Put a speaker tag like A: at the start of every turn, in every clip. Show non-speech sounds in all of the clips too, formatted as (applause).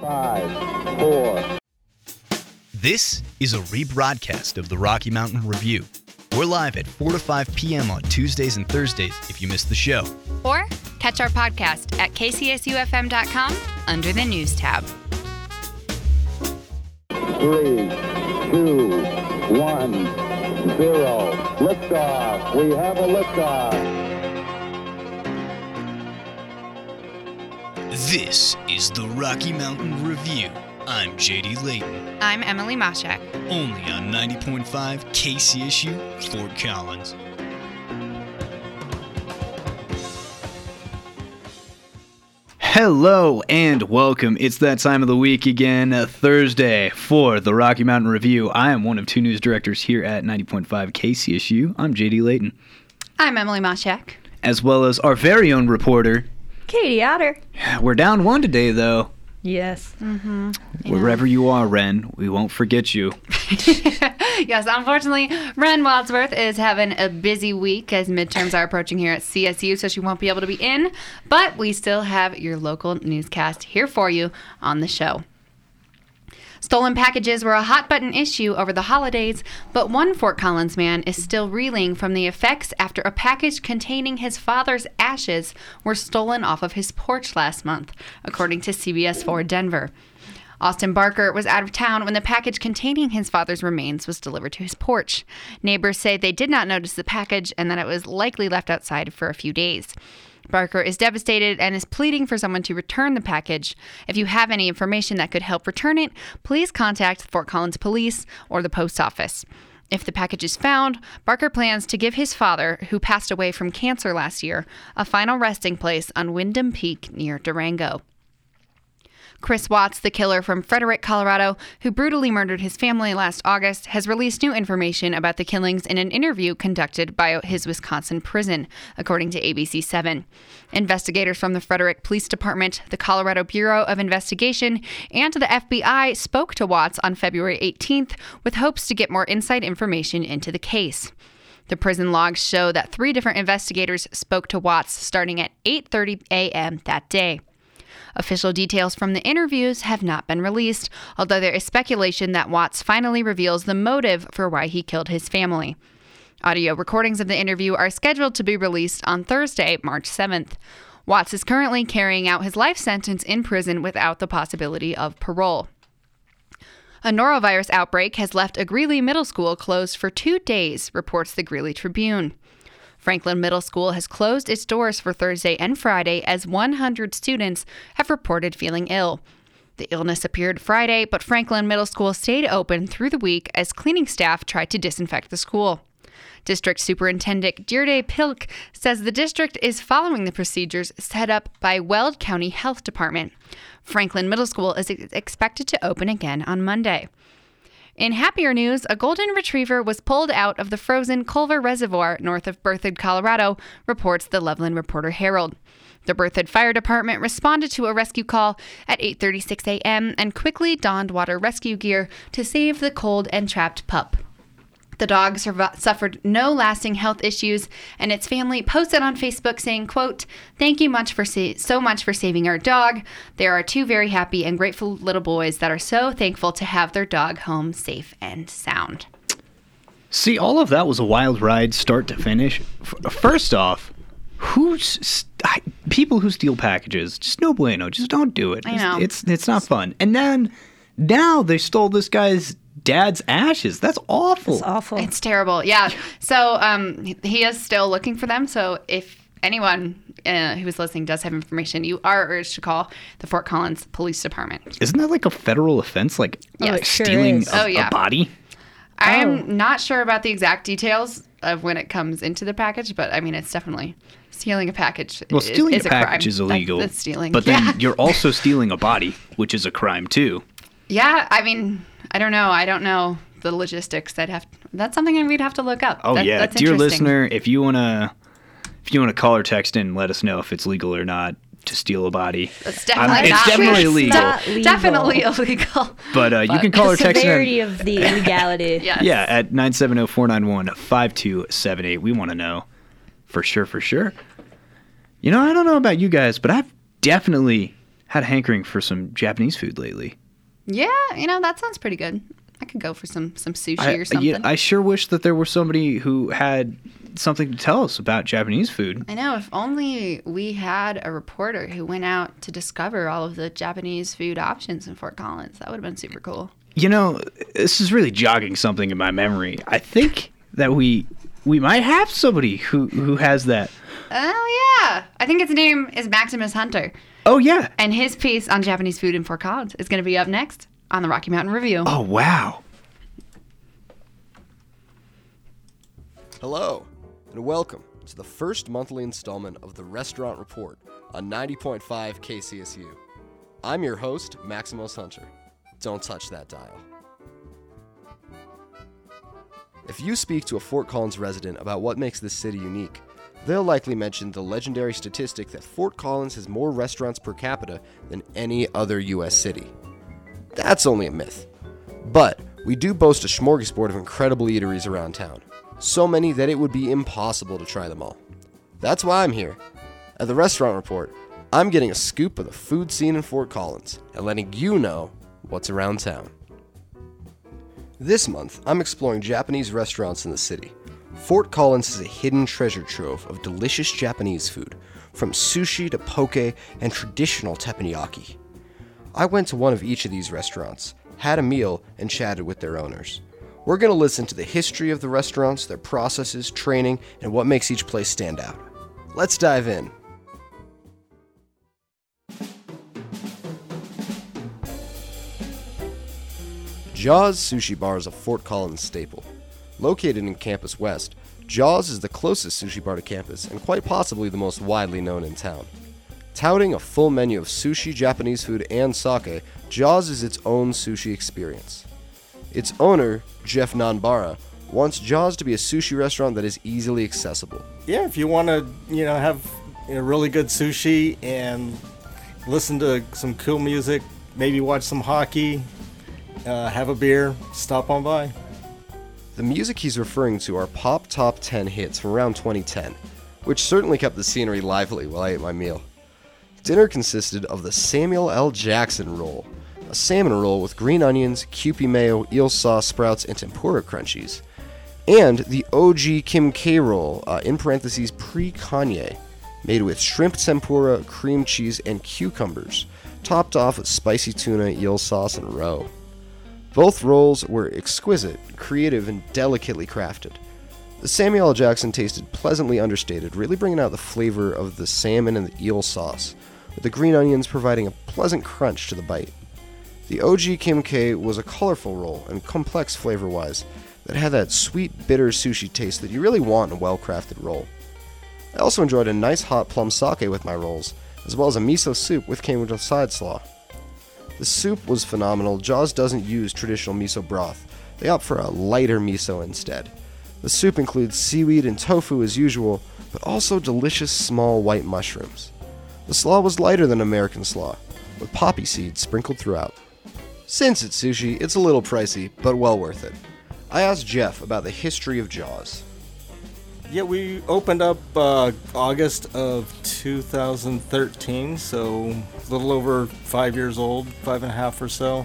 A: Five, four.
B: This is a rebroadcast of the Rocky Mountain Review. We're live at 4 to 5 p.m. on Tuesdays and Thursdays if you missed the show.
C: Or catch our podcast at kcsufm.com under the news tab.
A: Three, two, one, zero. Liftoff. We have a liftoff.
B: This is the Rocky Mountain Review. I'm JD Layton,
C: I'm Emily Moshak.
B: only on 90.5 KCSU, Fort Collins. Hello and welcome. It's that time of the week again, uh, Thursday, for the Rocky Mountain Review. I am one of two news directors here at 90.5 KCSU. I'm JD Layton,
C: I'm Emily Moshak.
B: as well as our very own reporter.
D: Katie Otter.
B: We're down one today, though.
D: Yes. Mm-hmm.
B: Wherever you are, Ren, we won't forget you. (laughs)
C: yes, unfortunately, Ren Wadsworth is having a busy week as midterms are approaching here at CSU, so she won't be able to be in. But we still have your local newscast here for you on the show. Stolen packages were a hot button issue over the holidays, but one Fort Collins man is still reeling from the effects after a package containing his father's ashes were stolen off of his porch last month, according to CBS 4 Denver. Austin Barker was out of town when the package containing his father's remains was delivered to his porch. Neighbors say they did not notice the package and that it was likely left outside for a few days. Barker is devastated and is pleading for someone to return the package. If you have any information that could help return it, please contact Fort Collins Police or the post office. If the package is found, Barker plans to give his father, who passed away from cancer last year, a final resting place on Windom Peak near Durango. Chris Watts, the killer from Frederick, Colorado, who brutally murdered his family last August, has released new information about the killings in an interview conducted by his Wisconsin prison, according to ABC 7. Investigators from the Frederick Police Department, the Colorado Bureau of Investigation, and the FBI spoke to Watts on February 18th with hopes to get more inside information into the case. The prison logs show that three different investigators spoke to Watts starting at 8:30 a.m. that day. Official details from the interviews have not been released, although there is speculation that Watts finally reveals the motive for why he killed his family. Audio recordings of the interview are scheduled to be released on Thursday, March 7th. Watts is currently carrying out his life sentence in prison without the possibility of parole. A norovirus outbreak has left a Greeley Middle School closed for two days, reports the Greeley Tribune. Franklin Middle School has closed its doors for Thursday and Friday as 100 students have reported feeling ill. The illness appeared Friday, but Franklin Middle School stayed open through the week as cleaning staff tried to disinfect the school. District Superintendent Deirdre Pilch says the district is following the procedures set up by Weld County Health Department. Franklin Middle School is expected to open again on Monday. In happier news, a golden retriever was pulled out of the frozen Culver Reservoir north of Berthoud, Colorado, reports the Loveland Reporter Herald. The Berthoud Fire Department responded to a rescue call at 8:36 a.m. and quickly donned water rescue gear to save the cold and trapped pup. The dog surv- suffered no lasting health issues, and its family posted on Facebook saying, "quote Thank you much for sa- so much for saving our dog. There are two very happy and grateful little boys that are so thankful to have their dog home safe and sound."
B: See, all of that was a wild ride, start to finish. First off, who's I- people who steal packages? Just no bueno. Just don't do it.
C: I know.
B: It's it's not fun. And then now they stole this guy's dad's ashes. That's awful.
D: It's awful.
C: It's terrible. Yeah. So um, he is still looking for them. So if anyone uh, who is listening does have information, you are urged to call the Fort Collins Police Department.
B: Isn't that like a federal offense? Like
C: Yes.
D: it sure
B: stealing
D: is.
B: a,
C: Oh, yeah.
B: a body?
C: I'm not sure about the exact details of when it comes into the package, but I mean, it's definitely stealing a package.
B: Well,
C: is-
B: stealing
C: is
B: a
C: crime.
B: package is illegal.
C: That's, stealing.
B: But then you're also stealing a body, which is a crime too. (laughs)
C: yeah. I mean, I don't know. I don't know the logistics. I'd have. That's something we'd have to look up.
B: Oh
C: That-
B: yeah,
C: that's
B: dear listener, if you wanna if you wanna call or text in, let us know if it's legal or not to steal a body.
C: It's definitely
B: it's
C: not.
B: definitely
D: It's
B: illegal.
D: not legal.
C: Definitely illegal.
B: But uh, you can call or text in.
D: severity of the (laughs) illegality.
C: Yes.
B: Yeah, at 970-491-5278. We want to know for sure, for sure. You know, I don't know about you guys, but I've definitely had a hankering for some Japanese food lately.
C: Yeah, you know that sounds pretty good. I could go for some some sushi
B: I,
C: or something.
B: yeah, I sure wish that there were somebody who had something to tell us about Japanese food.
C: I know. If only we had a reporter who went out to discover all of the Japanese food options in Fort Collins. That would have been super cool.
B: You know, this is really jogging something in my memory. I think that we we might have somebody who who has that.
C: Oh yeah, I think its name is Maximus Hunter,
B: Oh yeah.
C: and his piece on Japanese food in Fort Collins is going to be up next on the Rocky Mountain Review.
B: Oh wow.
E: Hello, and welcome to the first monthly installment of the Restaurant Report on 90.5 KCSU. I'm your host, Maximus Hunter. Don't touch that dial. If you speak to a Fort Collins resident about what makes this city unique, they'll likely mention the legendary statistic that Fort Collins has more restaurants per capita than any other U.S. city. That's only a myth. But we do boast a smorgasbord of incredible eateries around town. So many that it would be impossible to try them all. That's why I'm here. At the Restaurant Report, I'm getting a scoop of the food scene in Fort Collins and letting you know what's around town. This month, I'm exploring Japanese restaurants in the city. Fort Collins is a hidden treasure trove of delicious Japanese food, from sushi to poke and traditional teppanyaki. I went to one of each of these restaurants, had a meal, and chatted with their owners. We're going to listen to the history of the restaurants, their processes, training, and what makes each place stand out. Let's dive in. Jaws Sushi Bar is a Fort Collins staple. Located in Campus West, Jaws is the closest sushi bar to campus and quite possibly the most widely known in town. Touting a full menu of sushi, Japanese food, and sake, Jaws is its own sushi experience. Its owner, Jeff Nanbara, wants Jaws to be a sushi restaurant that is easily accessible.
F: yeah, if you want to, you know, have you know, really good sushi and listen to some cool music, maybe watch some hockey, uh, have a beer, stop on by.
E: The music he's referring to are pop top 10 hits from around 2010, which certainly kept the scenery lively while I ate my meal. Dinner consisted of the Samuel L. Jackson roll, a salmon roll with green onions, Kewpie mayo, eel sauce, sprouts, and tempura crunchies, and the OG Kim K roll, uh, in parentheses pre Kanye, made with shrimp tempura, cream cheese, and cucumbers, topped off with spicy tuna, eel sauce, and roe. Both rolls were exquisite, creative, and delicately crafted. The Samuel L. Jackson tasted pleasantly understated, really bringing out the flavor of the salmon and the eel sauce, with the green onions providing a pleasant crunch to the bite. The OG Kim K was a colorful roll and complex flavor wise that had that sweet, bitter sushi taste that you really want in a well crafted roll. I also enjoyed a nice hot plum sake with my rolls, as well as a miso soup with a side slaw. The soup was phenomenal. Jaws doesn't use traditional miso broth. They opt for a lighter miso instead. The soup includes seaweed and tofu as usual, but also delicious small white mushrooms. The slaw was lighter than American slaw, with poppy seeds sprinkled throughout. Since it's sushi, it's a little pricey, but well worth it. I asked Jeff about the history of Jaws.
F: Yeah, we opened up uh, August of 2013, so a little over five years old, five and a half or so.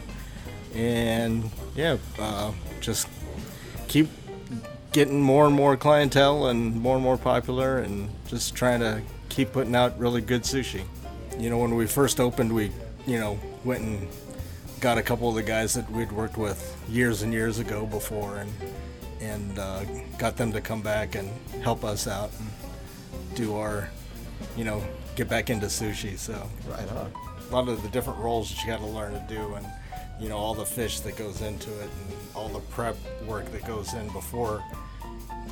F: And yeah, uh, just keep getting more and more clientele and more and more popular, and just trying to keep putting out really good sushi. You know, when we first opened, we, you know, went and got a couple of the guys that we'd worked with years and years ago before, and and uh, got them to come back and help us out and do our, you know, get back into sushi. So
E: Right on.
F: a lot of the different roles that you got to learn to do, and you know all the fish that goes into it, and all the prep work that goes in before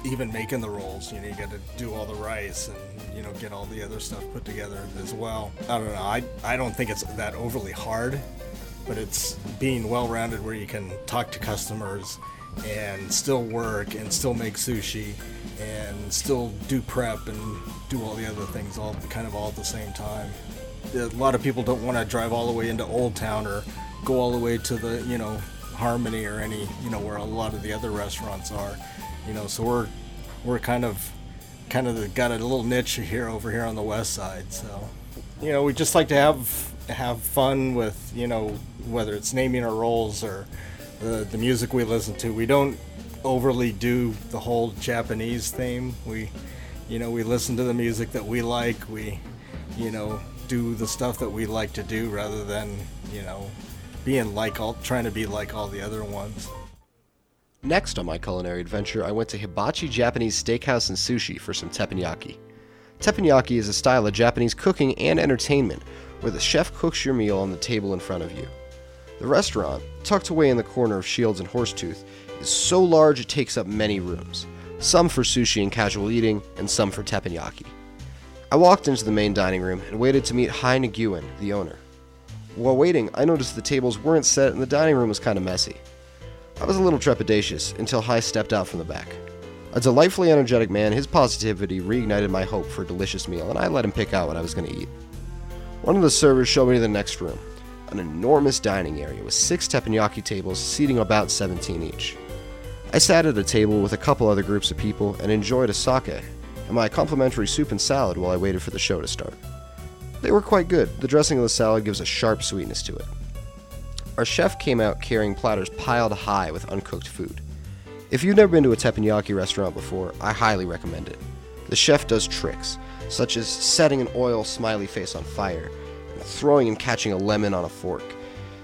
F: even making the rolls. You know, you got to do all the rice and you know get all the other stuff put together as well. I don't know. I I don't think it's that overly hard, but it's being well-rounded where you can talk to customers and still work and still make sushi and still do prep and do all the other things all kind of all at the same time a lot of people don't want to drive all the way into Old Town or go all the way to the you know Harmony or any you know where a lot of the other restaurants are, you know. So we're we're kind of kind of got a little niche here over here on the west side. So you know we just like to have have fun with you know whether it's naming our roles or the the music we listen to. We don't overly do the whole Japanese theme. We you know we listen to the music that we like. We you know do the stuff that we like to do rather than you know being like all trying to be like all the other ones.
E: Next on my culinary adventure, I went to Hibachi Japanese Steakhouse and Sushi for some teppanyaki. Teppanyaki is a style of Japanese cooking and entertainment where the chef cooks your meal on the table in front of you. The restaurant, tucked away in the corner of Shields and Horsetooth, is so large it takes up many rooms, some for sushi and casual eating, and some for teppanyaki. I walked into the main dining room and waited to meet Hai Nguyen, the owner. While waiting, I noticed the tables weren't set and the dining room was kind of messy. I was a little trepidatious until Hai stepped out from the back. A delightfully energetic man, his positivity reignited my hope for a delicious meal, and I let him pick out what I was going to eat. One of the servers showed me the next room, an enormous dining area with six teppanyaki tables seating about 17 each. I sat at a table with a couple other groups of people and enjoyed a sake and my complimentary soup and salad while I waited for the show to start. They were quite good. The dressing of the salad gives a sharp sweetness to it. Our chef came out carrying platters piled high with uncooked food. If you've never been to a teppanyaki restaurant before, I highly recommend it. The chef does tricks, such as setting an oil smiley face on fire, throwing and catching a lemon on a fork.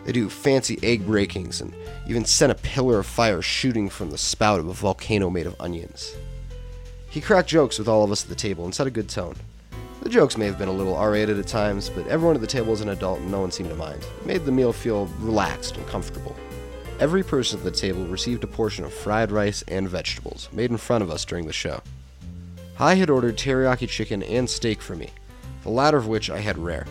E: They do fancy egg breakings and even send a pillar of fire shooting from the spout of a volcano made of onions. He cracked jokes with all of us at the table and set a good tone. The jokes may have been a little R rated at times, but everyone at the table was an adult and no one seemed to mind. It made the meal feel relaxed and comfortable. Every person at the table received a portion of fried rice and vegetables, made in front of us during the show. Hai had ordered teriyaki chicken and steak for me, the latter of which I had rare.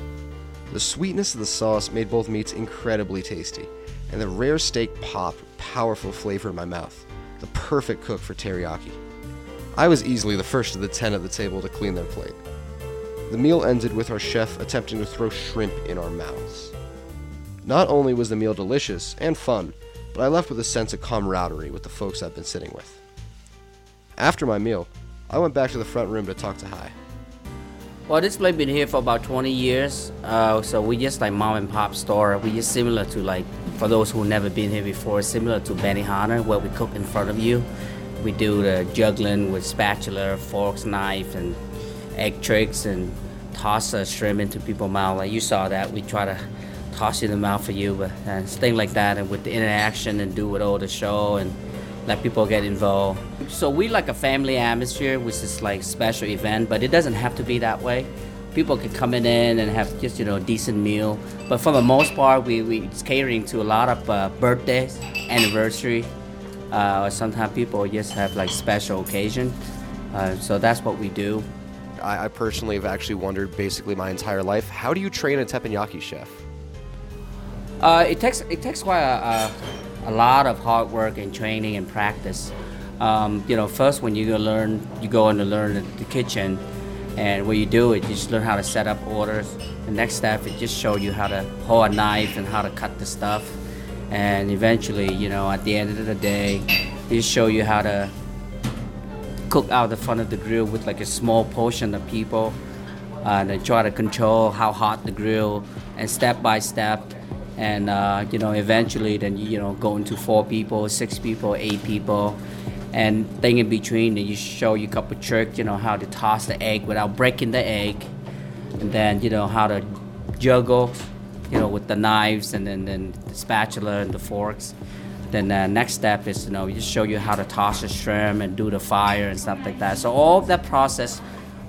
E: The sweetness of the sauce made both meats incredibly tasty, and the rare steak popped powerful flavor in my mouth, the perfect cook for teriyaki. I was easily the first of the ten at the table to clean their plate. The meal ended with our chef attempting to throw shrimp in our mouths. Not only was the meal delicious and fun, but I left with a sense of camaraderie with the folks I've been sitting with. After my meal, I went back to the front room to talk to Hai.
G: Well, this place been here for about 20 years. Uh, so we just like mom and pop store. We just similar to like for those who never been here before, similar to Benihana, where we cook in front of you. We do the juggling with spatula, forks, knife, and egg tricks, and toss a shrimp into people's mouth. Like you saw that, we try to toss it in the mouth for you, but uh, things like that, and with the interaction and do with all the show and let people get involved. So we like a family atmosphere, which is like special event, but it doesn't have to be that way. People can come in and have just you know decent meal, but for the most part, we we it's catering to a lot of uh, birthdays, anniversary, uh, or sometimes people just have like special occasion. Uh, so that's what we do.
E: I, I personally have actually wondered basically my entire life how do you train a teppanyaki chef?
G: Uh, it takes it takes quite a, a, a lot of hard work and training and practice. Um, you know, first when you go learn, you go in to learn the, kitchen, and what you do is you just learn how to set up orders. The next step is just show you how to hold a knife and how to cut the stuff, and eventually, you know, at the end of the day, they just show you how to cook out the front of the grill with like a small portion of people, uh, and try to control how hot the grill, and step by step and uh, you know eventually then you know go into four people six people eight people. And thing in between then you show you a couple tricks you know how to toss the egg without breaking the egg. And then you know how to juggle you know with the knives and then, then the spatula and the forks. Then the next step is you know we just show you how to toss the shrimp and do the fire and stuff like that. So all of that process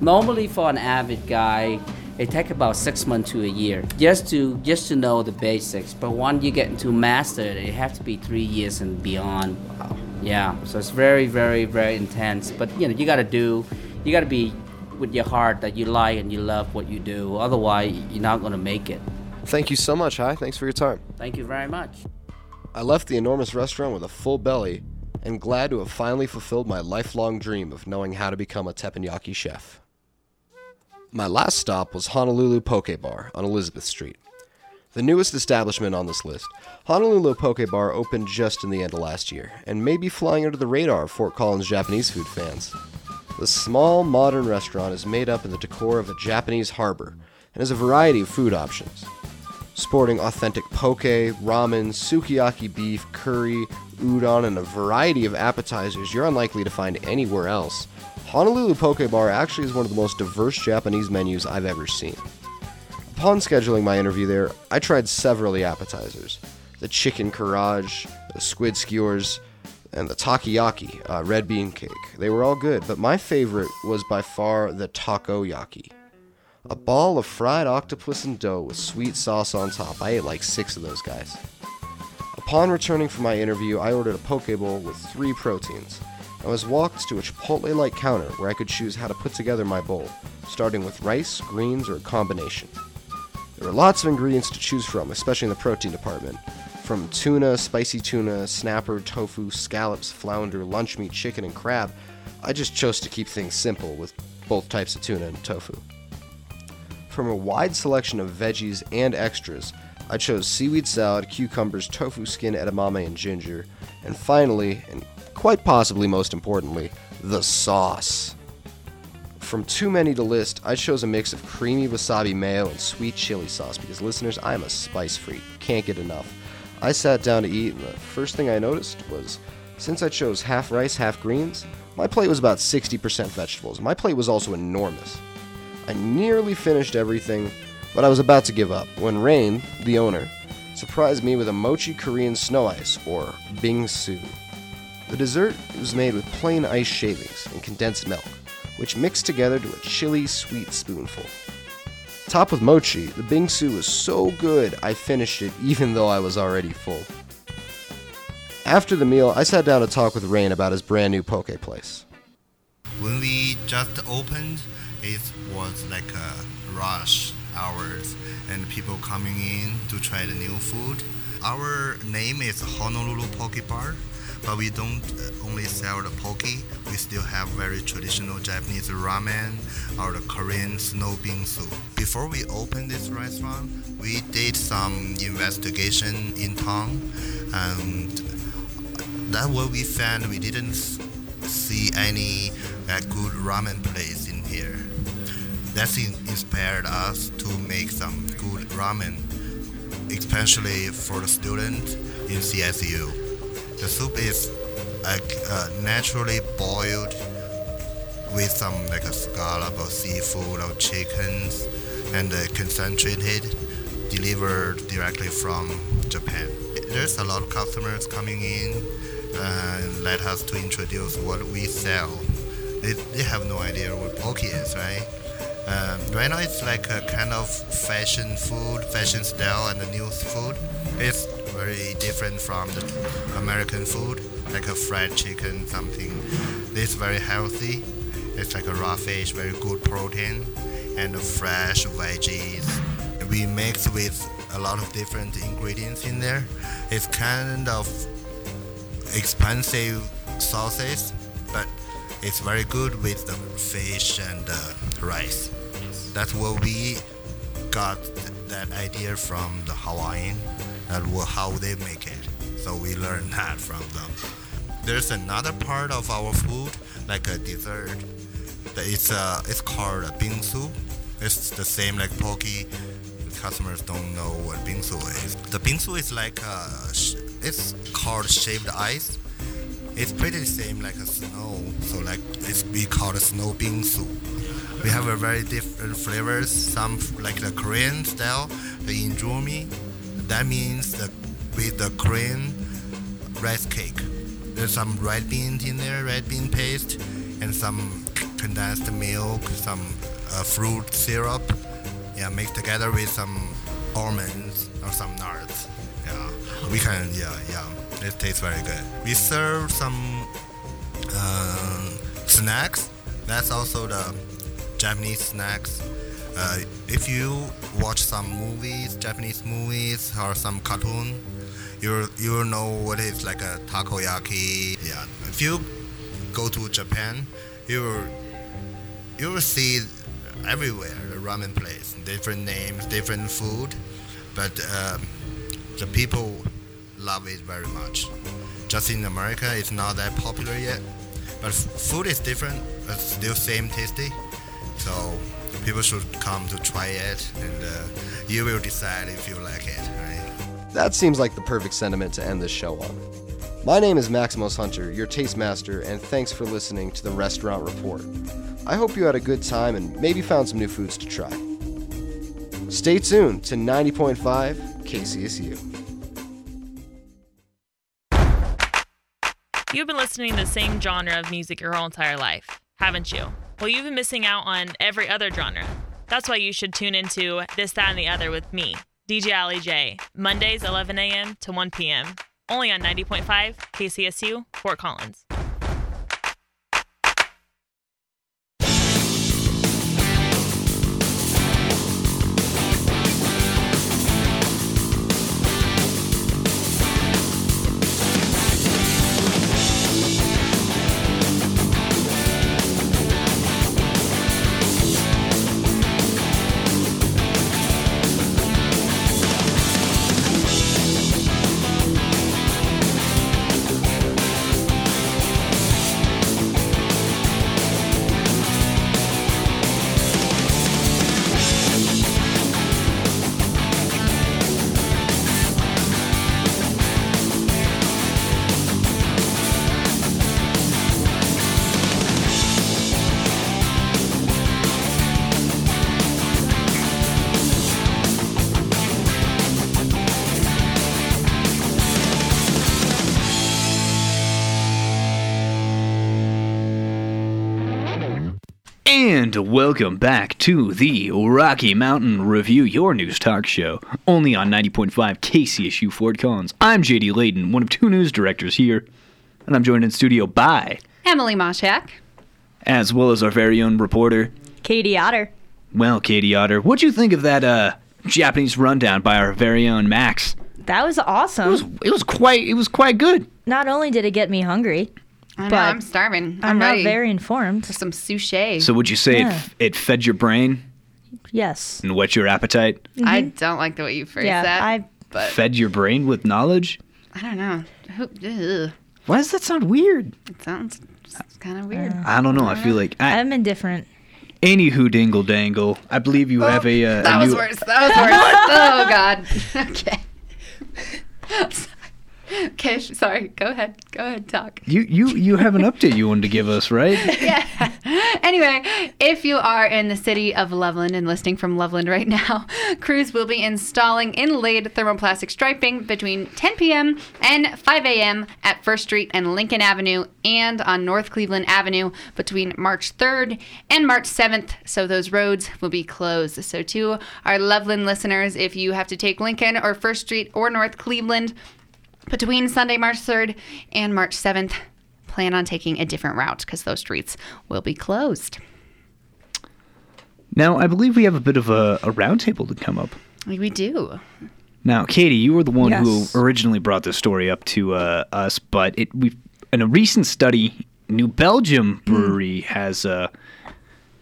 G: normally for an avid guy it takes about six months to a year just to just to know the basics. But once you get into master it, has to be three years and beyond. Wow. Yeah, so it's very, very, very intense. But you know, you got to do, you got to be with your heart that you like and you love what you do. Otherwise, you're not gonna make it.
E: Thank you so much, Hai. Thanks for your time.
G: Thank you very much.
E: I left the enormous restaurant with a full belly and glad to have finally fulfilled my lifelong dream of knowing how to become a teppanyaki chef. My last stop was Honolulu Poke Bar on Elizabeth Street. The newest establishment on this list, Honolulu Poke Bar opened just in the end of last year and may be flying under the radar of Fort Collins Japanese food fans. The small, modern restaurant is made up in the decor of a Japanese harbor and has a variety of food options. Sporting authentic poke, ramen, sukiyaki beef, curry, udon, and a variety of appetizers you're unlikely to find anywhere else. Honolulu Poke Bar actually is one of the most diverse Japanese menus I've ever seen. Upon scheduling my interview there, I tried several appetizers the chicken karaage, the squid skewers, and the takoyaki, uh, red bean cake. They were all good, but my favorite was by far the takoyaki. A ball of fried octopus and dough with sweet sauce on top. I ate like six of those guys. Upon returning from my interview, I ordered a poke bowl with three proteins. I was walked to a Chipotle like counter where I could choose how to put together my bowl, starting with rice, greens, or a combination. There were lots of ingredients to choose from, especially in the protein department. From tuna, spicy tuna, snapper, tofu, scallops, flounder, lunch meat, chicken, and crab, I just chose to keep things simple with both types of tuna and tofu. From a wide selection of veggies and extras, I chose seaweed salad, cucumbers, tofu skin, edamame, and ginger. And finally, and quite possibly most importantly, the sauce. From too many to list, I chose a mix of creamy wasabi mayo and sweet chili sauce because, listeners, I am a spice freak. Can't get enough. I sat down to eat, and the first thing I noticed was since I chose half rice, half greens, my plate was about 60% vegetables. My plate was also enormous. I nearly finished everything, but I was about to give up when Rain, the owner, surprised me with a mochi Korean snow ice, or bingsu. The dessert was made with plain ice shavings and condensed milk, which mixed together to a chilly sweet spoonful. Topped with mochi, the bingsu was so good I finished it even though I was already full. After the meal, I sat down to talk with Rain about his brand new poke place.
H: When we just opened, it was like a rush hours and people coming in to try the new food. Our name is Honolulu Poke Bar, but we don't uh, only sell the poke. We still have very traditional Japanese ramen or the Korean snow bingsu. Before we opened this restaurant, we did some investigation in town, and that's what we found. We didn't see any uh, good ramen place. That's in- inspired us to make some good ramen, especially for the students in CSU. The soup is like uh, naturally boiled with some like a scallop of seafood or chickens and uh, concentrated delivered directly from Japan. There's a lot of customers coming in and let us to introduce what we sell. They, they have no idea what poke is, right? Um, right now it's like a kind of fashion food, fashion style, and a new food. It's very different from the American food, like a fried chicken, something. It's very healthy. It's like a raw fish, very good protein, and fresh veggies. We mix with a lot of different ingredients in there. It's kind of expensive sauces, but it's very good with the fish and uh, rice. That's what we got th- that idea from the Hawaiian, that how they make it. So we learned (laughs) that from them. There's another part of our food, like a dessert. that It's uh, it's called a bingsu. It's the same like poke. Customers don't know what bingsu is. The bingsu is like uh, sh- it's called shaved ice. It's pretty same like a snow. So like it's we call it snow bingsu. We have a very different flavors. Some like the Korean style, the injumi. That means the with the Korean rice cake. There's some red beans in there, red bean paste, and some condensed milk, some uh, fruit syrup. Yeah, mixed together with some almonds or some nuts. Yeah, we can. Yeah, yeah. It tastes very good. We serve some uh, snacks. That's also the Japanese snacks. Uh, if you watch some movies, Japanese movies or some cartoon, you you'll know what is like a takoyaki. Yeah. If you go to Japan, you will you will see everywhere the ramen place, different names, different food, but um, the people love it very much. Just in America, it's not that popular yet, but food is different, but still same tasty. So people should come to try it, and uh, you will decide if you like it, right?
E: That seems like the perfect sentiment to end this show on. My name is Maximus Hunter, your taste master, and thanks for listening to the Restaurant Report. I hope you had a good time and maybe found some new foods to try. Stay tuned to 90.5 KCSU.
I: You've been listening to the same genre of music your whole entire life, haven't you? Well, you've been missing out on every other genre. That's why you should tune into This, That, and the Other with me, DJ Ali J, Mondays 11 a.m. to 1 p.m., only on 90.5 KCSU, Fort Collins.
B: And welcome back to the Rocky Mountain Review, your news talk show, only on 90.5 KCSU Fort Collins. I'm JD Layton, one of two news directors here, and I'm joined in studio by,
C: Emily Moshak.
B: as well as our very own reporter.
D: Katie Otter.
B: Well, Katie Otter, what'd you think of that uh, Japanese rundown by our very own Max?
D: That was awesome.
B: It was, it was quite it was quite good.
D: Not only did it get me hungry,
C: I know,
D: But
C: I'm starving.
D: I'm,
C: I'm,
D: not very informed.
C: for some sushi.
B: So would you say
D: Yeah.
B: it, it fed your brain
D: Yes.
B: and whet your appetite?
C: I mm-hmm. don't like the way you phrase
D: Yeah,
C: that.
D: I
C: but
B: Fed your brain with knowledge?
C: I don't know. Who, ugh,
B: Why does that sound weird?
C: it sounds kind of weird.
B: Uh, I don't know. I feel uh, like I,
D: I'm indifferent.
B: Anywho, dingle dangle. I believe you have oh, a. Uh,
C: that
B: a
C: was
B: new-
C: worse. That was worse. (laughs) oh God. (laughs) Okay. (laughs) (laughs) okay. Sorry. Go ahead. Go ahead. Talk.
B: You you you have an update you wanted to give us, right? (laughs)
C: yeah. (laughs) Anyway, if you are in the city of Loveland and listening from Loveland right now, crews will be installing inlaid thermoplastic striping between 10 p.m. and 5 a.m. at First Street and Lincoln Avenue and on North Cleveland Avenue between March 3rd and March 7th. So those roads will be closed. So, to our Loveland listeners, if you have to take Lincoln or First Street or North Cleveland, between Sunday, March 3rd and March 7th, plan on taking a different route because those streets will be closed.
B: Now I believe we have a bit of a, a roundtable to come up.
C: We do.
B: Now, Katie, you were the one
D: Yes.
B: who originally brought this story up to uh, us, but it we in a recent study, New Belgium brewery has uh,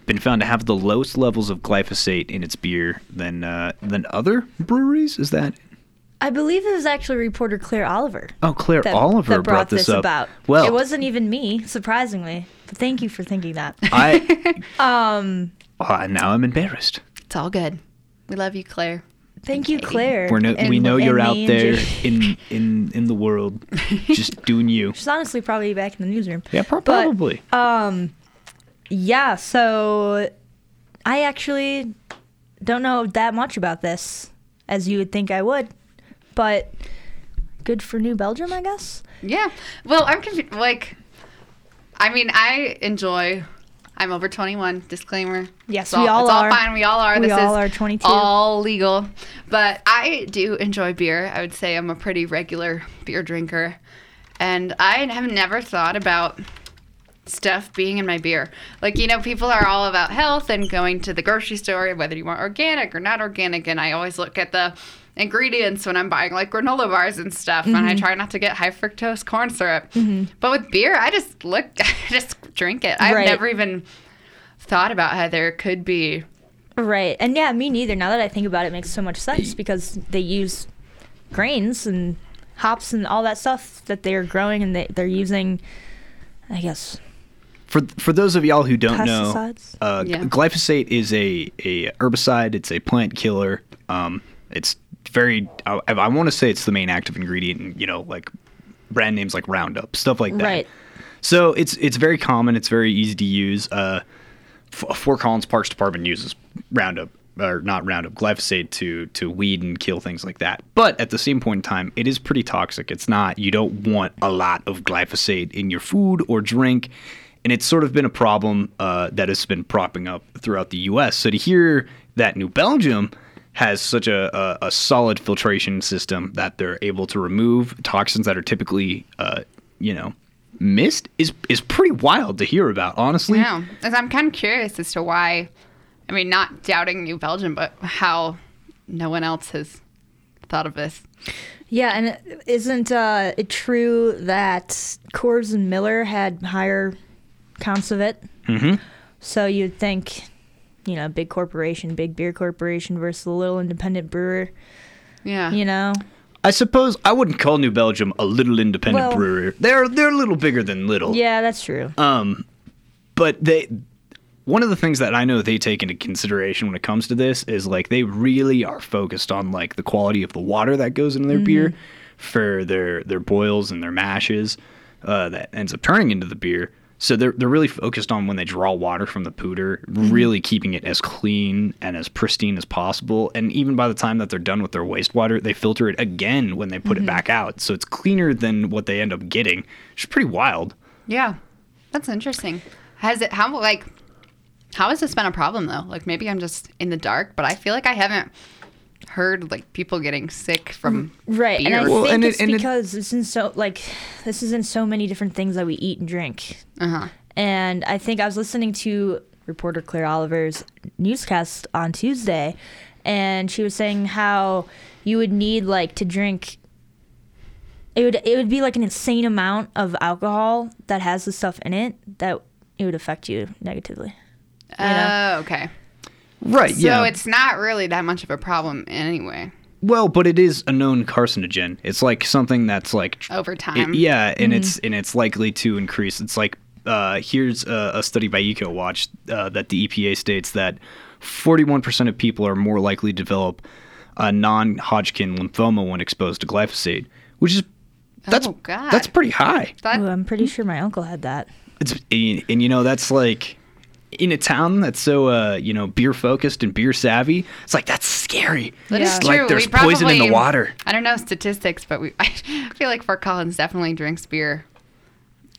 B: been found to have the lowest levels of glyphosate in its beer than uh, than other breweries. Is that?
D: I believe it was actually reporter Claire Oliver.
B: Oh, Claire
D: that,
B: Oliver
D: that brought,
B: this,
D: this
B: up.
D: about.
B: Well,
D: it wasn't even me, surprisingly. But thank you for thinking that.
B: I (laughs) (laughs)
D: um,
B: uh, now I'm embarrassed.
C: It's all good. We love you, Claire.
D: thank you, Claire.
B: We're no,
D: and-
B: we know you're out there in in in the world, (laughs) just doing you.
D: She's honestly probably back in the newsroom.
B: Yeah, pro-
D: But,
B: probably.
D: Um, yeah. So, I actually don't know that much about this, as you would think I would, but good for New Belgium, I guess.
C: Yeah. Well, I'm confused. Like, I mean, I enjoy. I'm over 21. Disclaimer.
D: Yes,
C: It's
D: we all
C: it's
D: are.
C: all fine. We all are.
D: We
C: this
D: all
C: is
D: are 22.
C: All legal. But I do enjoy beer. I would say I'm a pretty regular beer drinker, and I have never thought about stuff being in my beer. Like, you know, people are all about health and going to the grocery store, whether you want organic or not organic. And I always look at the ingredients when I'm buying like granola bars and stuff. And I try not to get high fructose corn syrup. But with beer, I just look, (laughs) I just drink it. I've
D: Right.
C: never even thought about how there could be.
D: Right. And yeah, me neither. Now that I think about it, it makes so much sense because they use grains and hops and all that stuff that they're growing and they, they're using, I guess,
B: for for those of y'all who don't know, uh,
C: Yeah.
B: glyphosate is a a herbicide. It's a plant killer. Um, it's very. I, I want to say it's the main active ingredient. In, you know, like brand names like Roundup, stuff like that.
D: Right.
B: So it's it's very common. It's very easy to use. Uh, Fort Collins Parks Department uses Roundup or not Roundup, glyphosate to to weed and kill things like that. But at the same point in time, it is pretty toxic. It's not. You don't want a lot of glyphosate in your food or drink. And it's sort of been a problem uh, that has been propping up throughout the U.S. So to hear that New Belgium has such a, a, a solid filtration system that they're able to remove toxins that are typically, uh, you know, missed is is pretty wild to hear about. Honestly,
C: Yeah, as I'm kind of curious as to why. I mean, not doubting New Belgium, but how no one else has thought of this.
D: Yeah, and isn't uh, it true that Coors and Miller had higher counts of it?
B: Mm-hmm.
D: So you'd think, you know, big corporation, big beer corporation versus a little independent brewer.
C: Yeah.
D: You know,
B: I suppose I wouldn't call New Belgium a little independent
D: Well-
B: brewery. They're they're a little bigger than little.
D: yeah, that's true.
B: Um, but they one of the things that I know they take into consideration when it comes to this is like they really are focused on like the quality of the water that goes into their beer for their their boils and their mashes uh, that ends up turning into the beer. So they're they're really focused on when they draw water from the Poudre, mm-hmm. really keeping it as clean and as pristine as possible. And even by the time that they're done with their wastewater, they filter it again when they put it mm-hmm. back out. So it's cleaner than what they end up getting. Which is pretty wild.
C: Yeah, that's interesting. Has it how like how has this been a problem though? Like maybe I'm just in the dark, but I feel like I haven't heard like people getting sick from
D: Right, and I.
B: Well,
D: think
B: and
D: it's
B: and it-
D: because it's in so like this is in so many different things that we eat and drink.
C: uh-huh.
D: And I think I was listening to reporter Claire Oliver's newscast on Tuesday, and she was saying how you would need like to drink. It would it would be like an insane amount of alcohol that has the stuff in it that it would affect you negatively.
C: Oh, okay.
B: Right.
C: So
B: yeah.
C: it's not really that much of a problem anyway
B: Well, but it is a known carcinogen. It's like something that's like tr-
C: over
B: it-
C: time.
B: yeah, and it's and it's likely to increase. It's like uh, here's a, a study by EcoWatch uh, that the EPA states that 41% of people are more likely to develop a non-Hodgkin lymphoma when exposed to glyphosate, which is that's
C: Oh, God.
B: that's pretty high.
C: That-
D: Ooh, I'm pretty sure my uncle had that.
B: It's and, and you know that's like in a town that's so uh, you know beer focused and beer savvy. It's like that's scary.
C: That is
D: Yeah.
C: true.
B: Like there's
C: we
B: poison in the water.
C: I don't know statistics, but we (laughs) I feel like Fort Collins definitely drinks beer.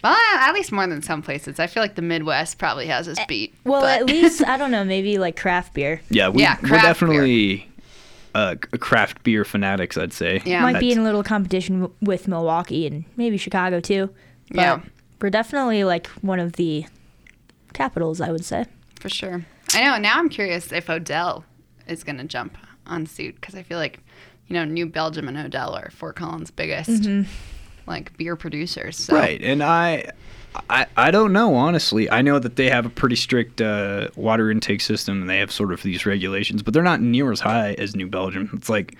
C: Well, at least more than some places. I feel like the Midwest probably has us beat.
D: Well,
C: but-
D: at least (laughs) I don't know, maybe like craft beer.
B: Yeah, we,
C: Yeah,
B: we're
C: craft
B: definitely uh, craft beer fanatics. I'd say.
C: Yeah.
D: Might be in a little competition w- with Milwaukee and maybe Chicago too. But
C: Yeah.
D: we're definitely like one of the capitals, I would say.
C: for sure. I know. Now I'm curious if Odell is going to jump on suit because I feel like, you know, New Belgium and Odell are Fort Collins' biggest like beer producers. So.
B: Right, and I, I, I don't know honestly. I know that they have a pretty strict uh, water intake system, and they have sort of these regulations, but they're not near as high as New Belgium. It's like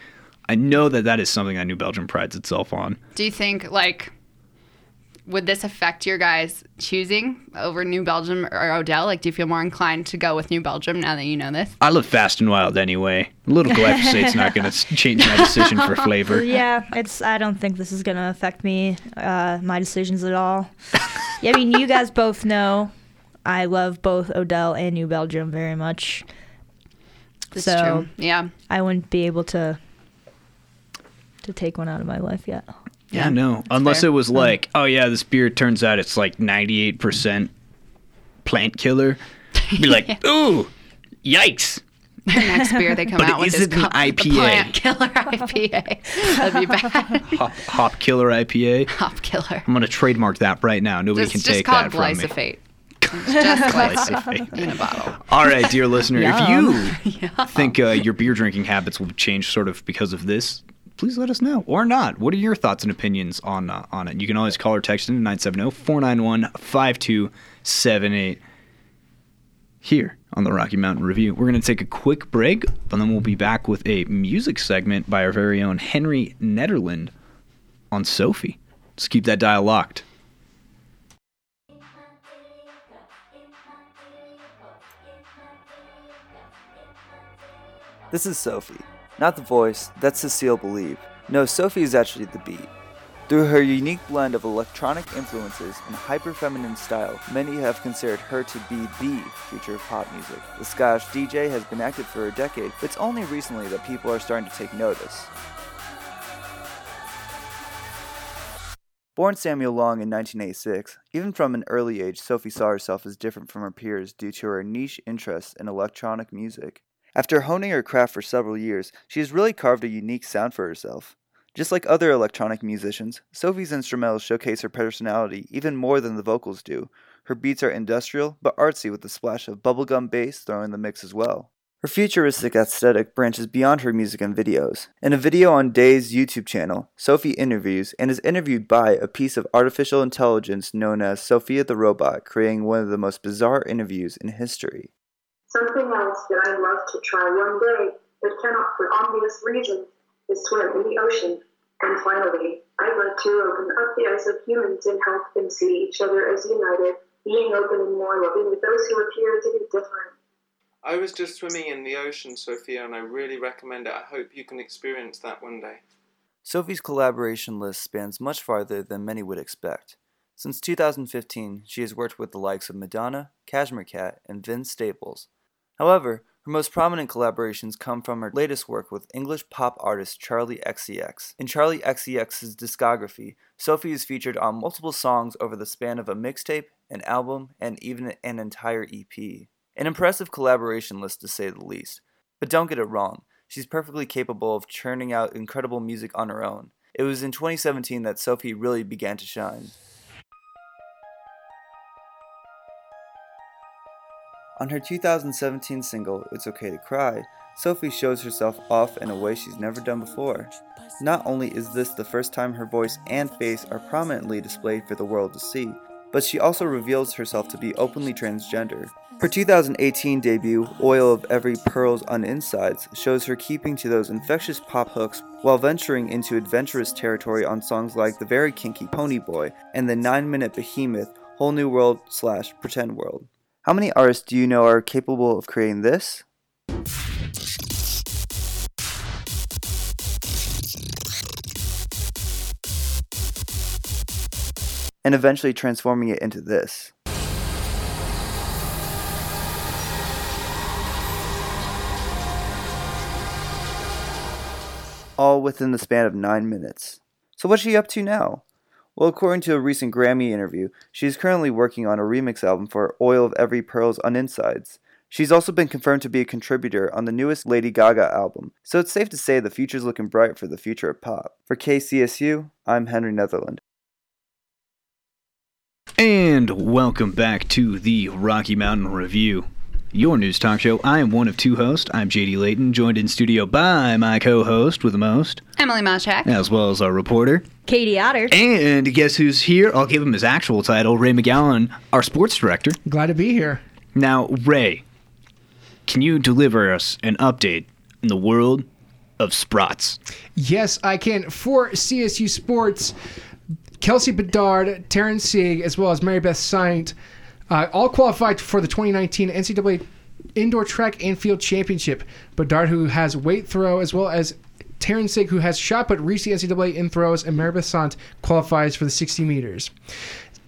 B: I know that that is something that New Belgium prides itself on.
C: Do you think like would this affect your guys choosing over New Belgium or Odell? Like, do you feel more inclined to go with New Belgium now that you know this?
B: I live fast and wild anyway. A little glyphosate's not going (laughs) to change my decision for flavor.
D: Yeah, it's. I don't think this is gonna affect me, uh, my decisions at all. yeah, I mean, you guys both know I love both Odell and New Belgium very much.
C: That's
D: so
C: true. Yeah.
D: I wouldn't be able to to take one out of my life yet.
B: Yeah, no. Unless
C: fair.
B: it was like, oh yeah, this beer turns out it's like 98% plant killer. Be (laughs) like, ooh, yikes.
C: Next beer they come out with
B: is
C: is
B: it an IPA?
C: Plant Killer (laughs) IPA. That'd be bad.
B: Hop, hop killer IPA.
C: Hop Killer.
B: I'm going to trademark that right now. Nobody
C: It's
B: can
C: just
B: take that from me.
C: glyphosate. (laughs) Just glyphosate
B: Glyphosate.
C: in a bottle.
B: All right, dear listener, if you
C: Yeah.
B: think uh, your beer drinking habits will change sort of because of this, please let us know or not. What are your thoughts and opinions on uh, on it? You can always call or text in 970-491-5278 here on the Rocky Mountain Review. We're going to take a quick break, and then we'll be back with a music segment by our very own Henry Netherland on Sophie. Just keep that dial locked.
J: This is Sophie. Not the voice, that's Cecile Believe. No, Sophie is actually the beat. Through her unique blend of electronic influences and hyper feminine style, many have considered her to be the future of pop music. The Scottish DJ has been active for a decade, but it's only recently that people are starting to take notice. Born Samuel Long in 1986, even from an early age, Sophie saw herself as different from her peers due to her niche interests in electronic music. After honing her craft for several years, she has really carved a unique sound for herself. Just like other electronic musicians, Sophie's instrumentals showcase her personality even more than the vocals do. Her beats are industrial, but artsy with a splash of bubblegum bass thrown in the mix as well. Her futuristic aesthetic branches beyond her music and videos. In a video on Day's YouTube channel, Sophie interviews and is interviewed by a piece of artificial intelligence known as Sophia the Robot, creating one of the most bizarre interviews in history.
K: Something else that I love to try one day, but cannot for obvious reasons, is swim in the ocean. And finally, I'd like to open up the eyes of humans and help them see each other as united, being open and more loving with those who appear to be different.
L: I was just swimming in the ocean, Sophia, and I really recommend it. I hope you can experience that one day.
J: Sophie's collaboration list spans much farther than many would expect. Since 2015, she has worked with the likes of Madonna, Cashmere Cat, and Vince Staples. However, her most prominent collaborations come from her latest work with English pop artist Charli XCX. In Charli XCX's discography, Sophie is featured on multiple songs over the span of a mixtape, an album, and even an entire EP. An impressive collaboration list to say the least. But don't get it wrong, she's perfectly capable of churning out incredible music on her own. It was in 2017 that Sophie really began to shine. On her 2017 single, It's Okay to Cry, Sophie shows herself off in a way she's never done before. Not only is this the first time her voice and face are prominently displayed for the world to see, but she also reveals herself to be openly transgender. Her 2018 debut, Oil of Every Pearl's Un-Insides, shows her keeping to those infectious pop hooks while venturing into adventurous territory on songs like the very kinky Ponyboy and the 9 minute behemoth Whole New World slash Pretend World. How many artists do you know are capable of creating this? And eventually transforming it into this. all within the span of nine minutes. So, what's she up to now? Well, according to a recent Grammy interview, she is currently working on a remix album for Oil of Every Pearl's Un-Insides. She's also been confirmed to be a contributor on the newest Lady Gaga album, so it's safe to say the future's looking bright for the future of pop. For KCSU, I'm Henry Netherland.
B: And welcome back to the Rocky Mountain Review your news talk show. I am one of two hosts. I'm JD Layton, joined in studio by my co-host with the most,
C: Emily Moshak,
B: as well as our reporter,
D: Katie Otter.
B: And guess who's here? I'll give him his actual title, Ray McGowan, our sports director.
M: Glad to be here.
B: Now, Ray, can you deliver us an update in the world of Sprots?
M: Yes, I can. For CSU Sports, Kelsey Bedard, Terrence Sieg, as well as Mary Beth Saint uh, all qualified for the 2019 NCAA Indoor Track and Field Championship. Bedard, who has weight throw, as well as Terrence Sig, who has shot put, reached the NCAA in throws, and Maribeth Sant qualifies for the 60 meters.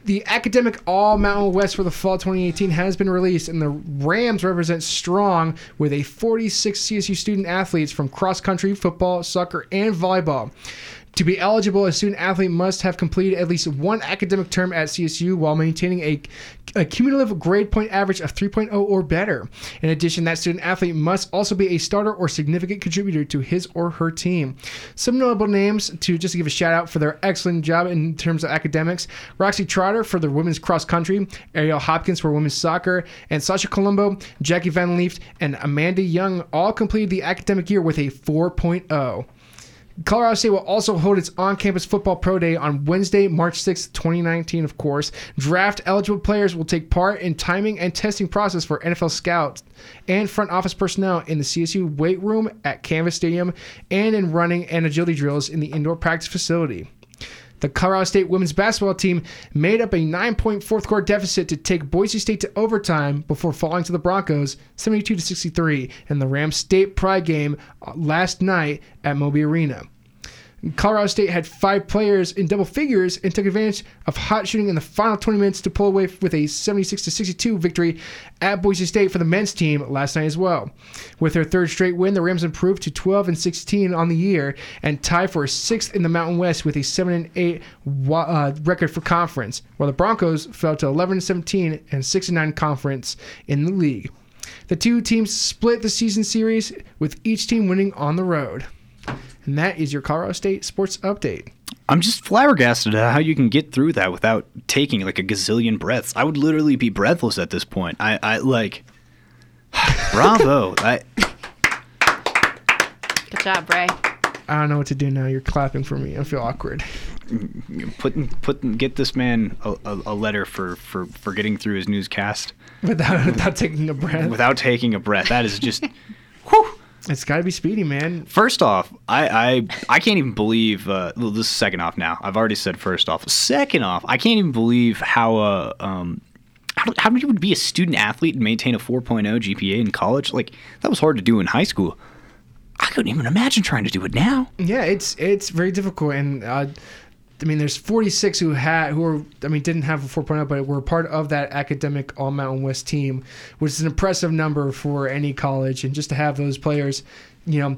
M: The academic All Mountain West for the fall 2018 has been released, and the Rams represent strong with a 46 CSU student athletes from cross country, football, soccer, and volleyball. To be eligible, a student athlete must have completed at least one academic term at CSU while maintaining a, a cumulative grade point average of 3.0 or better. In addition, that student athlete must also be a starter or significant contributor to his or her team. Some notable names to just give a shout out for their excellent job in terms of academics Roxy Trotter for the women's cross country, Ariel Hopkins for women's soccer, and Sasha Colombo, Jackie Van Leeft, and Amanda Young all completed the academic year with a 4.0. Colorado State will also hold its on campus football pro day on Wednesday, March 6, 2019, of course. Draft eligible players will take part in timing and testing process for NFL scouts and front office personnel in the CSU weight room at Canvas Stadium and in running and agility drills in the indoor practice facility. The Colorado State women's basketball team made up a nine point fourth quarter deficit to take Boise State to overtime before falling to the Broncos 72 to 63 in the Rams State Pride game uh, last night at Moby Arena. Colorado State had five players in double figures and took advantage of hot shooting in the final 20 minutes to pull away with a 76 62 victory at Boise State for the men's team last night as well. With their third straight win, the Rams improved to 12 and 16 on the year and tied for sixth in the Mountain West with a 7 and 8 uh, record for conference, while the Broncos fell to 11 and 17 and 6 and 9 conference in the league. The two teams split the season series with each team winning on the road. And that is your Colorado State sports update.
B: I'm just flabbergasted at how you can get through that without taking like a gazillion breaths. I would literally be breathless at this point. I, I like, (sighs) bravo. I,
C: Good job, Bray.
M: I don't know what to do now. You're clapping for me. I feel awkward.
B: put put get this man a, a, a letter for, for for getting through his newscast
M: Without (laughs) without taking a breath.
B: without taking a breath. That is just. (laughs)
M: It's got to be speedy, man.
B: First off, I I, I can't even believe. Uh, well, this is second off now. I've already said first off. Second off, I can't even believe how uh, um how how you would be a student athlete and maintain a 4.0 GPA in college. Like that was hard to do in high school. I couldn't even imagine trying to do it now.
M: Yeah, it's it's very difficult, and uh, I mean, there's 46 who had who are I mean didn't have a 4.0, but were part of that academic All Mountain West team, which is an impressive number for any college, and just to have those players, you know.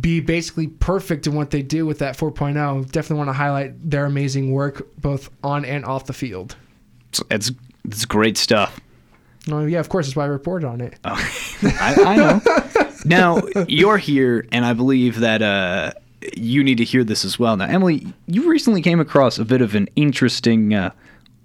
M: Be basically perfect in what they do with that 4.0. Definitely want to highlight their amazing work both on and off the field.
B: It's it's, it's great stuff.
M: Oh yeah, of course, that's why I reported on it. (laughs)
B: I, I know. (laughs) now you're here, and I believe that uh, you need to hear this as well. Now, Emily, you recently came across a bit of an interesting uh,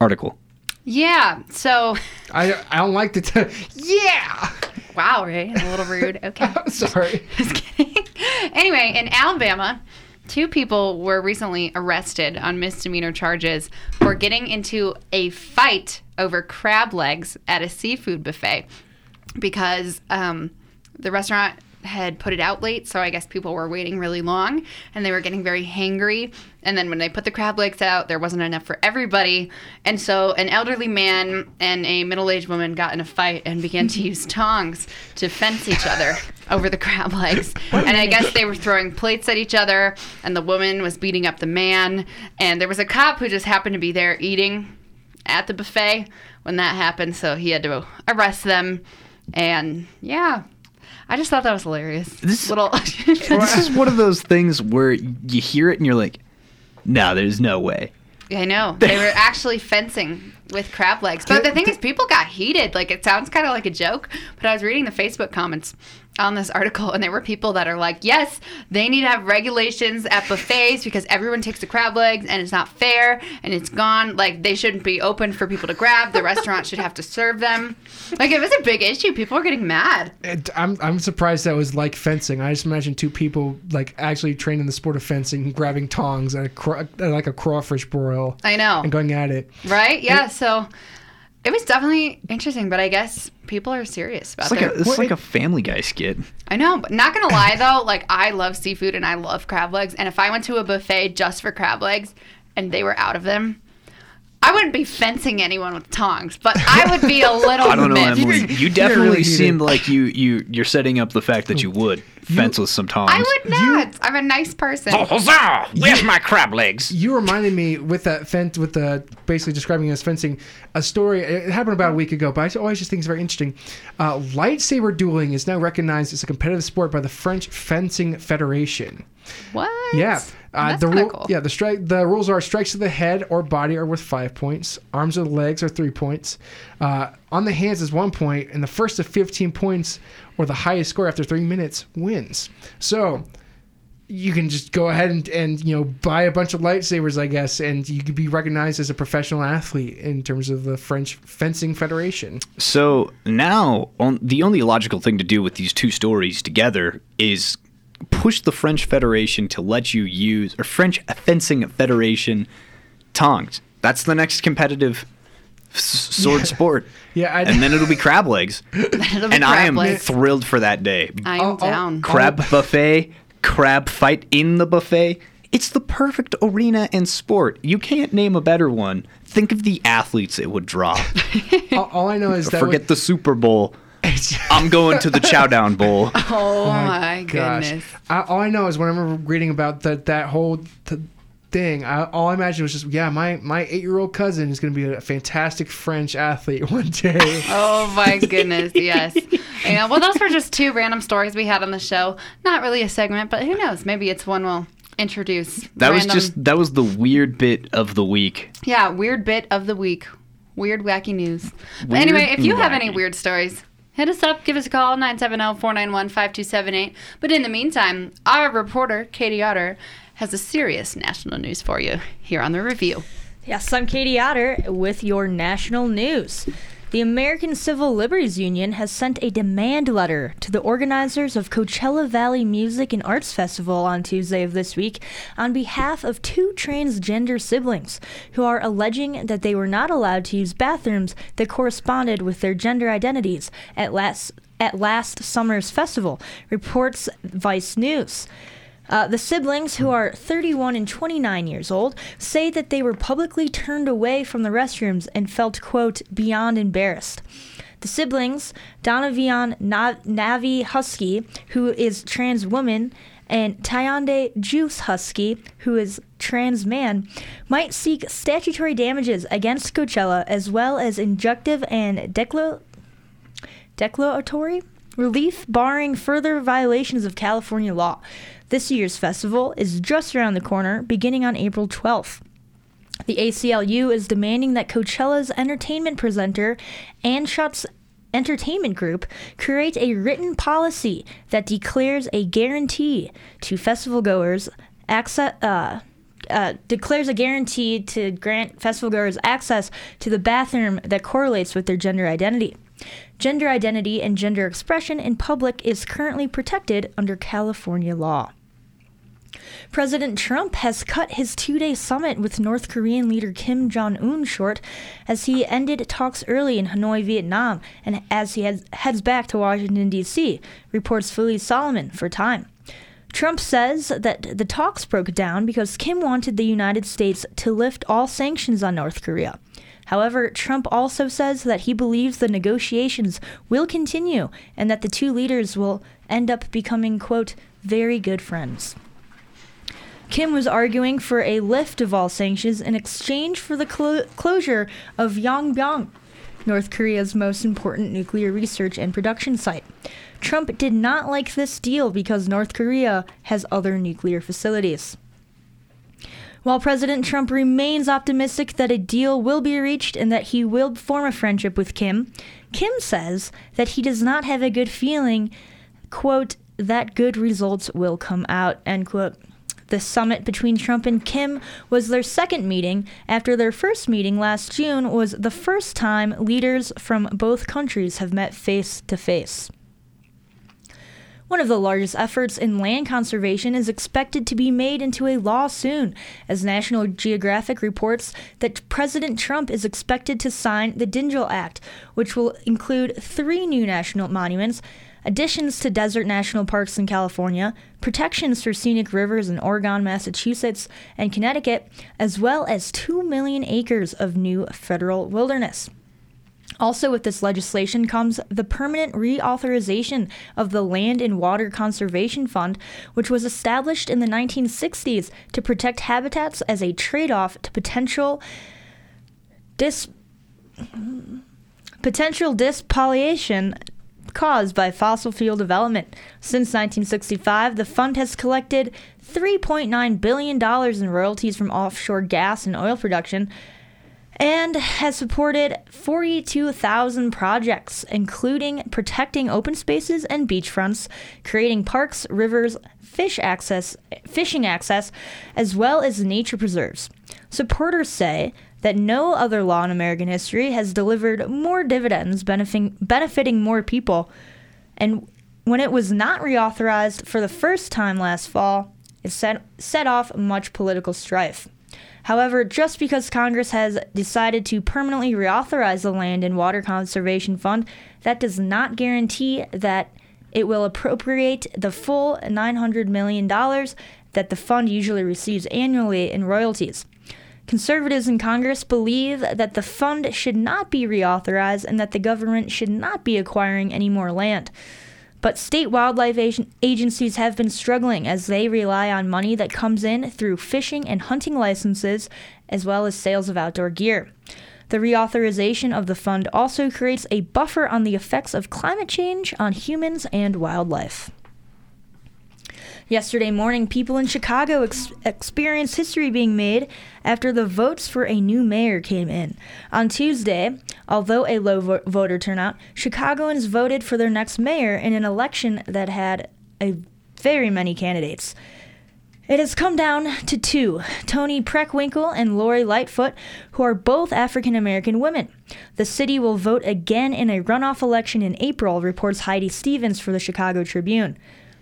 B: article.
C: Yeah. So, (laughs)
M: I I don't like to t- yeah.
C: wow, Ray, a little rude. (laughs) Okay.
M: Sorry. (laughs)
C: Just kidding. Anyway, in Alabama, two people were recently arrested on misdemeanor charges for getting into a fight over crab legs at a seafood buffet because um, the restaurant had put it out late, so I guess people were waiting really long and they were getting very hangry. And then when they put the crab legs out, there wasn't enough for everybody. And so an elderly man and a middle aged woman got in a fight and began to use tongs to fence each other (laughs) over the crab legs. And I guess they were throwing plates at each other, and the woman was beating up the man. And there was a cop who just happened to be there eating at the buffet when that happened, so he had to arrest them. And yeah, I just thought that was hilarious.
B: This
C: little. (laughs)
B: this is one of those things where you hear it and you're like, "No, there's no way."
C: I know they were actually fencing with crab legs. But the thing is, people got heated. Like it sounds kind of like a joke, but I was reading the Facebook comments on this article, and there were people that are like, "Yes, they need to have regulations at buffets because everyone takes the crab legs, and it's not fair, and it's gone. Like they shouldn't be open for people to grab. The restaurant should have to serve them. Like it was a big issue. People were getting mad.
M: It, I'm I'm surprised that was like fencing. I just imagine two people like actually trained in the sport of fencing, grabbing tongs and a like a crawfish broil.
C: I know.
M: And going at it.
C: Right? Yeah. So it was definitely interesting, but I guess people are serious about
B: It's like
C: their-
B: a, it's like a Family Guy skit.
C: I know, but not gonna lie though, like I love seafood and I love crab legs, and if I went to a buffet just for crab legs and they were out of them, I wouldn't be fencing anyone with tongs, but I would be a (laughs) little.
B: I don't know,
C: miffed.
B: Emily. You definitely seemed like you you you're setting up the fact that you would fence with some tongs.
C: I would not. I'm a nice person.
B: Oh, huzzah! Where's my crab legs?
M: You reminded me with that fence, with the basically describing it as fencing, a story. It happened about a week ago, but I always just think it's very interesting. Uh, lightsaber dueling is now recognized as a competitive sport by the French Fencing Federation.
C: What?
M: Yeah. Uh,
C: That's
M: the
C: kinda
M: rule,
C: cool.
M: yeah, the strike. The rules are strikes to the head or body are worth five points. Arms or legs are three points. Uh, on the hands is one point, and the first of fifteen points or the highest score after three minutes wins. So you can just go ahead and, and you know buy a bunch of lightsabers, I guess, and you could be recognized as a professional athlete in terms of the French Fencing Federation.
B: So now, on, the only logical thing to do with these two stories together is push the French Federation to let you use, or French Fencing Federation tongs. That's the next competitive sword
M: Yeah.
B: sport. (laughs)
M: Yeah, I-
B: and then it'll be crab legs. (laughs)
C: It'll be
B: and I am
C: legs.
B: thrilled for that day.
C: I'm down.
B: Crab buffet, crab fight in the buffet. It's the perfect arena and sport. You can't name a better one. Think of the athletes it would draw. (laughs)
M: all, all I know is that
B: Forget
M: when-
B: the Super Bowl. I'm going to the Chowdown Bowl.
C: Oh, oh my,
M: gosh.
C: goodness.
M: I, all I know is when I remember reading about that that whole th- thing, I, all I imagined was just, yeah, my my eight year old cousin is going to be a fantastic French athlete (laughs) one day.
C: Oh my (laughs) goodness, yes. Yeah, uh, well, those were just two random stories we had on the show. Not really a segment, but who knows? Maybe it's one we'll introduce.
B: That was just that was the weird bit of the week.
C: Yeah, weird bit of the week. Weird, wacky news. But anyway, if you
B: and
C: have any weird stories, hit us up. Give us a call, 970-491-5278. But in the meantime, our reporter, Katie Otter, has a serious national news for you here on The Review.
D: Yes, I'm Katie Otter with your national news. The American Civil Liberties Union has sent a demand letter to the organizers of Coachella Valley Music and Arts Festival on Tuesday of this week on behalf of two transgender siblings who are alleging that they were not allowed to use bathrooms that corresponded with their gender identities at last at last summer's festival, reports Vice News. Uh, the siblings, who are 31 and 29 years old, say that they were publicly turned away from the restrooms and felt, quote, beyond embarrassed. The siblings, Donavion Na- Navi Husky, who is trans woman, and Tyonde Juice Husky, who is trans man, might seek statutory damages against Coachella as well as injunctive and declaratory relief barring further violations of California law. This year's festival is just around the corner, beginning on April 12th. The ACLU is demanding that Coachella's entertainment presenter, Anschutz Entertainment Group, create a written policy that declares a guarantee to festival goers access. Uh, uh, declares a guarantee to grant festival goers access to the bathroom that correlates with their gender identity. Gender identity and gender expression in public is currently protected under California law. President Trump has cut his two day summit with North Korean leader Kim Jong un short as he ended talks early in Hanoi, Vietnam, and as he heads, back to Washington, D.C., reports Felice Solomon for Time. Trump says that the talks broke down because Kim wanted the United States to lift all sanctions on North Korea. However, Trump also says that he believes the negotiations will continue and that the two leaders will end up becoming, quote, very good friends. Kim was arguing for a lift of all sanctions in exchange for the clo- closure of Yongbyon, North Korea's most important nuclear research and production site. Trump did not like this deal because North Korea has other nuclear facilities. While President Trump remains optimistic that a deal will be reached and that he will form a friendship with Kim, Kim says that he does not have a good feeling, quote, that good results will come out, end quote. The summit between Trump and Kim was their second meeting after their first meeting last June was the first time leaders from both countries have met face to face. One of the largest efforts in land conservation is expected to be made into a law soon, as National Geographic reports that President Trump is expected to sign the Dingell Act, which will include three new national monuments, additions to desert national parks in California, protections for scenic rivers in Oregon, Massachusetts, and Connecticut, as well as 2 million acres of new federal wilderness. Also, with this legislation comes the permanent reauthorization of the Land and Water Conservation Fund, which was established in the 1960s to protect habitats as a trade off to potential dis- potential dispoliation caused by fossil fuel development. Since 1965, the fund has collected $3.9 billion in royalties from offshore gas and oil production and has supported 42,000 projects, including protecting open spaces and beachfronts, creating parks, rivers, fish access, fishing access, as well as nature preserves. Supporters say that no other law in American history has delivered more dividends benefiting, benefiting more people, and when it was not reauthorized for the first time last fall, it set, set off much political strife. However, just because Congress has decided to permanently reauthorize the Land and Water Conservation Fund, that does not guarantee that it will appropriate the full $900 million that the fund usually receives annually in royalties. Conservatives in Congress believe that the fund should not be reauthorized and that the government should not be acquiring any more land. But state wildlife ag- agencies have been struggling as they rely on money that comes in through fishing and hunting licenses as well as sales of outdoor gear. The reauthorization of the fund also creates a buffer on the effects of climate change on humans and wildlife. Yesterday morning, people in Chicago ex- experienced history being made after the votes for a new mayor came in. On Tuesday, although a low vo- voter turnout, Chicagoans voted for their next mayor in an election that had a very many candidates. It has come down to two Toni Preckwinkle and Lori Lightfoot, who are both African American women. The city will vote again in a runoff election in April, reports Heidi Stevens for the Chicago Tribune.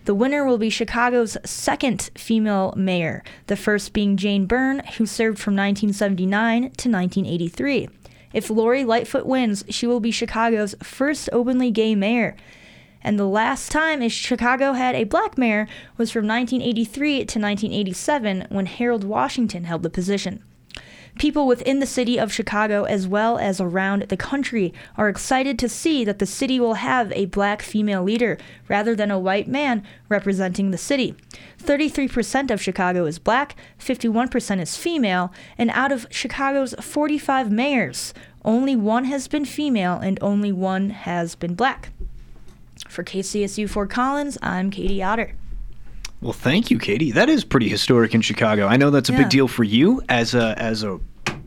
D: The winner will be Chicago's second female mayor, the first being Jane Byrne, who served from 1979 to 1983. If Lori Lightfoot wins, she will be Chicago's first openly gay mayor. And the last time Chicago had a black mayor was from 1983 to 1987 when Harold Washington held the position. People within the city of Chicago, as well as around the country, are excited to see that the city will have a black female leader rather than a white man representing the city. 33% of Chicago is black, 51% is female, and out of Chicago's 45 mayors, only one has been female and only one has been black. For KCSU Fort Collins, I'm Katie Otter.
B: Well, thank you, Katie. That is pretty historic in Chicago. I know that's a
D: Yeah.
B: big deal for you as a as a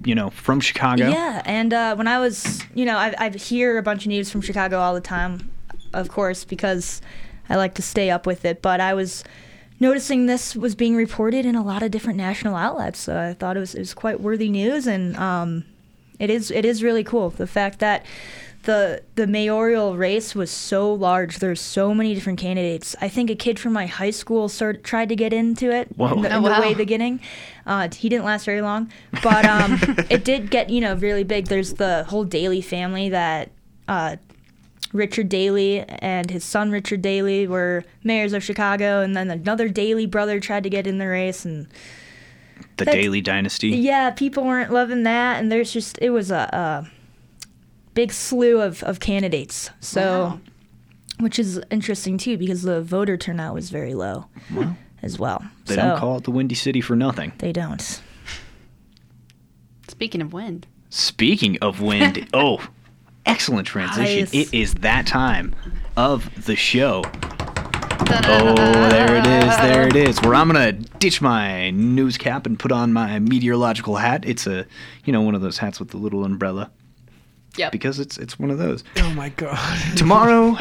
B: you know from Chicago.
D: Yeah, and uh, when I was, you know, I, I hear a bunch of news from Chicago all the time, of course, because I like to stay up with it. But I was noticing this was being reported in a lot of different national outlets, so I thought it was it was quite worthy news, and um, it is it is really cool the fact that. The, the mayoral race was so large. There's so many different candidates. I think a kid from my high school started, tried to get into it
B: Whoa.
D: in the,
C: Oh,
D: in the
C: wow.
D: way beginning. Uh, he didn't last very long, but um, (laughs) it did get you know really big. There's the whole Daley family that uh, Richard Daley and his son Richard Daley were mayors of Chicago, and then another Daley brother tried to get in the race, and
B: The
D: That's-
B: Daley Dynasty.
D: yeah, people weren't loving that, and there's just it was a, a big slew of, of candidates. So,
C: Wow.
D: which is interesting too because the voter turnout was very low as well.
B: They
D: so,
B: don't call it the Windy City for nothing.
D: They don't.
C: Speaking of wind,
B: Speaking of wind, (laughs) oh, excellent transition.
D: Nice.
B: It is that time of the show. Oh, there it is. There it is. Where I'm gonna ditch my news cap and put on my meteorological hat. It's a, you know, one of those hats with the little umbrella.
C: Yep.
B: Because it's it's one of those.
M: Oh my god. (laughs)
B: Tomorrow,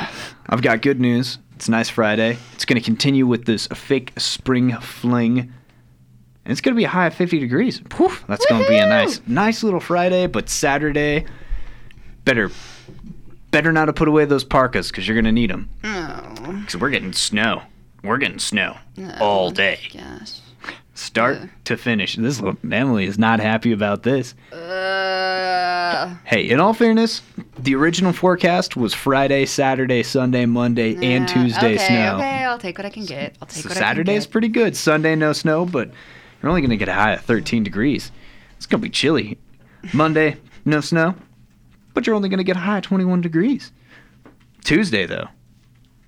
B: I've got good news. It's a nice Friday. It's gonna continue with this fake spring fling. And it's gonna be a high of 50 degrees. Poof, that's gonna be a nice, nice little Friday. But Saturday, better, better not to put away those parkas because you're gonna need them.
C: oh
B: Because we're getting snow. We're getting snow oh, all day,
C: gosh.
B: Start to finish. This little Emily is not happy about this.
C: Uh,
B: Hey, in all fairness, the original forecast was Friday, Saturday, Sunday, Monday, and
C: uh,
B: Tuesday
C: okay,
B: snow.
C: Okay, I'll take what I can get. I'll take
B: So
C: what
B: Saturday's
C: I can
B: pretty good. Sunday, no snow, but you're only going to get a high of 13 degrees. It's going to be chilly. Monday, no snow, but you're only going to get a high of 21 degrees. Tuesday, though,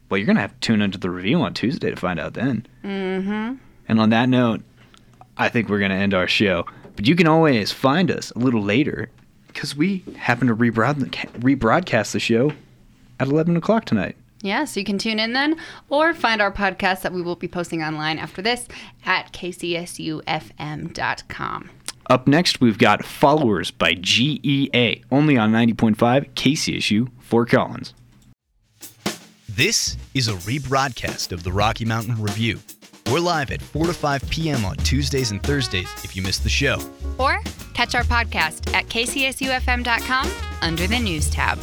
B: well, you're going to have to tune into the review on Tuesday to find out then.
C: Mm-hmm.
B: And on that note, I think we're going to end our show. But you can always find us a little later because we happen to rebroad- rebroadcast the show at 11 o'clock tonight.
C: Yeah, so you can tune in then or find our podcast that we will be posting online after this at kcsufm.com.
B: Up next, we've got Followers by GEA, only on 90.5 KCSU Fort Collins.
N: This is a rebroadcast of the Rocky Mountain Review. We're live at 4 to 5 p.m. on Tuesdays and Thursdays if you missed the show.
C: Or catch our podcast at kcsufm.com under the news tab.